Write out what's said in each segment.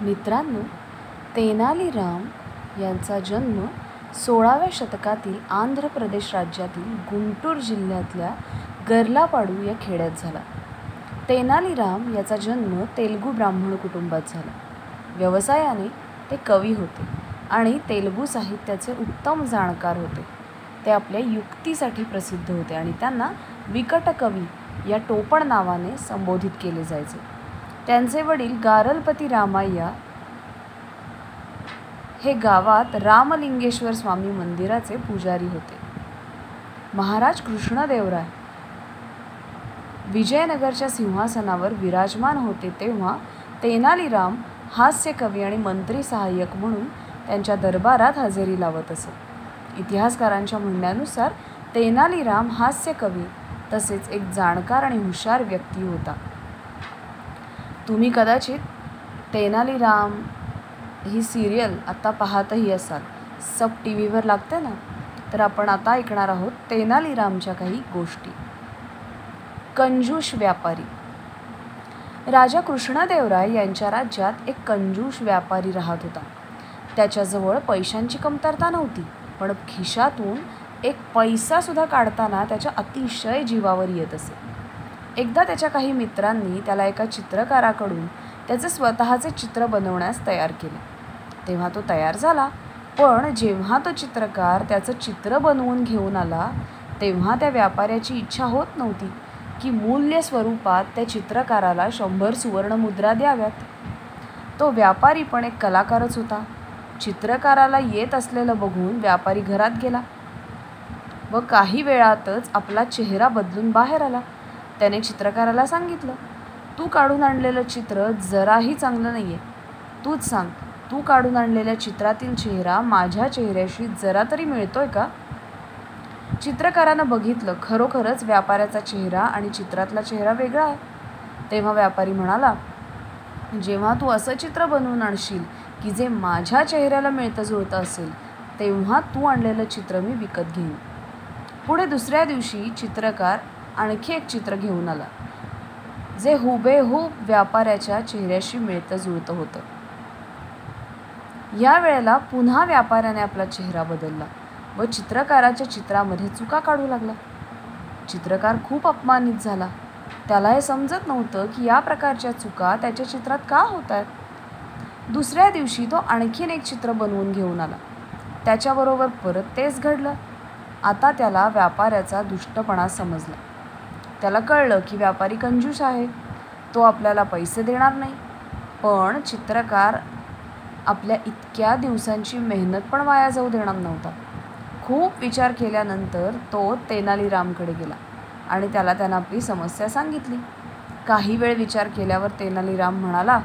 मित्रांनो तेनालीराम यांचा जन्म सोळाव्या शतकातील आंध्र प्रदेश राज्यातील गुंटूर जिल्ह्यातल्या गर्लापाडू या खेड्यात झाला. तेनालीराम याचा जन्म तेलगू ब्राह्मण कुटुंबात झाला. व्यवसायाने ते कवी होते आणि तेलगू साहित्याचे उत्तम जाणकार होते. ते आपल्या युक्तीसाठी प्रसिद्ध होते आणि त्यांना विकटकवी या टोपण नावाने संबोधित केले जायचे. त्यांचे वडील गारलपती रामाय्या हे गावात रामलिंगेश्वर स्वामी मंदिराचे पुजारी होते. महाराज कृष्णदेवराय विजयनगरच्या सिंहासनावर विराजमान होते तेव्हा तेनालीराम हास्यकवी आणि मंत्री सहाय्यक म्हणून त्यांच्या दरबारात हजेरी लावत असत इतिहासकारांच्या म्हणण्यानुसार तेनालीराम हास्यकवी तसेच एक जाणकार आणि हुशार व्यक्ती होता. तुम्ही कदाचित तेनालीराम ही सिरियल आत्ता पाहतही असाल. सब टी व्हीवर लागते ना? तर आपण आता ऐकणार आहोत तेनालीरामच्या काही गोष्टी. कंजूष व्यापारी. राजा कृष्णदेवराय यांच्या राज्यात एक कंजूष व्यापारी राहत होता. त्याच्याजवळ पैशांची कमतरता नव्हती पण खिशातून एक पैसासुद्धा काढताना त्याच्या अतिशय जीवावर येत असे. एकदा त्याच्या काही मित्रांनी त्याला एका चित्रकाराकडून त्याचे स्वतःचे चित्र बनवण्यास तयार केले. तेव्हा तो तयार झाला. पण जेव्हा तो चित्रकार त्याचं चित्र बनवून घेऊन आला तेव्हा त्या व्यापाऱ्याची इच्छा होत नव्हती की मूल्य स्वरूपात त्या चित्रकाराला शंभर सुवर्णमुद्रा द्याव्यात. तो व्यापारी पण एक कलाकारच होता. चित्रकाराला येत असलेलं बघून व्यापारी घरात गेला व काही वेळातच आपला चेहरा बदलून बाहेर आला. त्याने चित्रकाराला सांगितलं तू काढून आणलेलं चित्र जराही चांगलं नाही आहे तूच सांग तू काढून आणलेल्या चित्रातील चेहरा माझ्या चेहऱ्याशी जरा तरी मिळतोय का? चित्रकारानं बघितलं खरोखरच व्यापाऱ्याचा चेहरा आणि चित्रातला चेहरा वेगळा आहे. तेव्हा व्यापारी म्हणाला जेव्हा तू असं चित्र बनवून आणशील की जे माझ्या चेहऱ्याला मिळतं जुळतं असेल तेव्हा तू आणलेलं चित्र मी विकत घेईन. पुढे दुसऱ्या दिवशी चित्रकार आणखी एक चित्र घेऊन आला. जे हुबेहूब व्यापाऱ्याच्या चेहऱ्याशी मिळतं जुळतं होतं. या वेळेला पुन्हा व्यापाऱ्याने आपला चेहरा बदलला व चित्रकाराच्या चित्रामध्ये चुका काढू लागला. चित्रकार खूप अपमानित झाला. त्याला हे समजत नव्हतं की या प्रकारच्या चुका त्याच्या चित्रात का होत आहेत. दुसऱ्या दिवशी तो आणखीन एक चित्र बनवून घेऊन आला. त्याच्याबरोबर परत तेच घडलं. आता त्याला व्यापाऱ्याचा दुष्टपणा समजला. त्याला कळलं की व्यापारी कंजूस आहे. तो आपल्याला पैसे देणार नाही. पण चित्रकार आपल्या इतक्या दिवसांची मेहनत पण वाया जाऊ देणार नव्हता. खूप विचार केल्यानंतर तो तेनालीरामकडे गेला आणि त्याला त्यानं आपली समस्या सांगितली. काही वेळ विचार केल्यावर तेनालीराम म्हणाला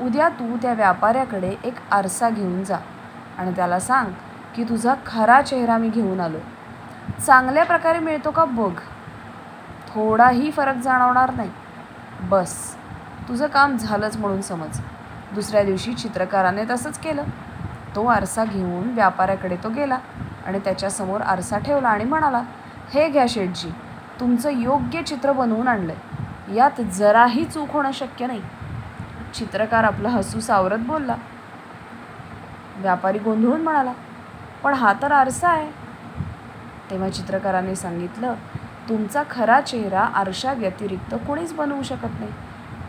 उद्या तू त्या व्यापाऱ्याकडे एक आरसा घेऊन जा आणि त्याला सांग की तुझा खरा चेहरा मी घेऊन आलो. चांगल्या प्रकारे मिळतो का बघ. थोडाही फरक जाणवणार नाही. बस तुझं काम झालंच म्हणून समज. दुसऱ्या दिवशी चित्रकाराने तसंच केलं. तो आरसा घेऊन व्यापाऱ्याकडे तो गेला आणि त्याच्यासमोर आरसा ठेवला आणि म्हणाला हे घ्या शेठजी तुमचं योग्य चित्र बनवून आणलं आहे यात जराही चूक होणं शक्य नाही. चित्रकार आपलं हसू सावरत बोलला. व्यापारी गोंधळून म्हणाला पण हा तर आरसा आहे. तेव्हा चित्रकाराने सांगितलं तुमचा खरा चेहरा आरशा व्यतिरिक्त कोणीच बनवू शकत नाही.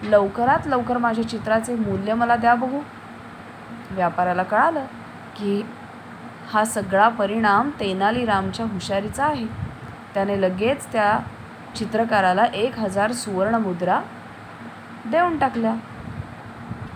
लवकरात लवकर माझ्या चित्राचे मूल्य मला द्या बघू. व्यापाऱ्याला कळालं की हा सगळा परिणाम तेनालीरामच्या हुशारीचा आहे. त्याने लगेच त्या चित्रकाराला एक हजार सुवर्णमुद्रा देऊन टाकल्या.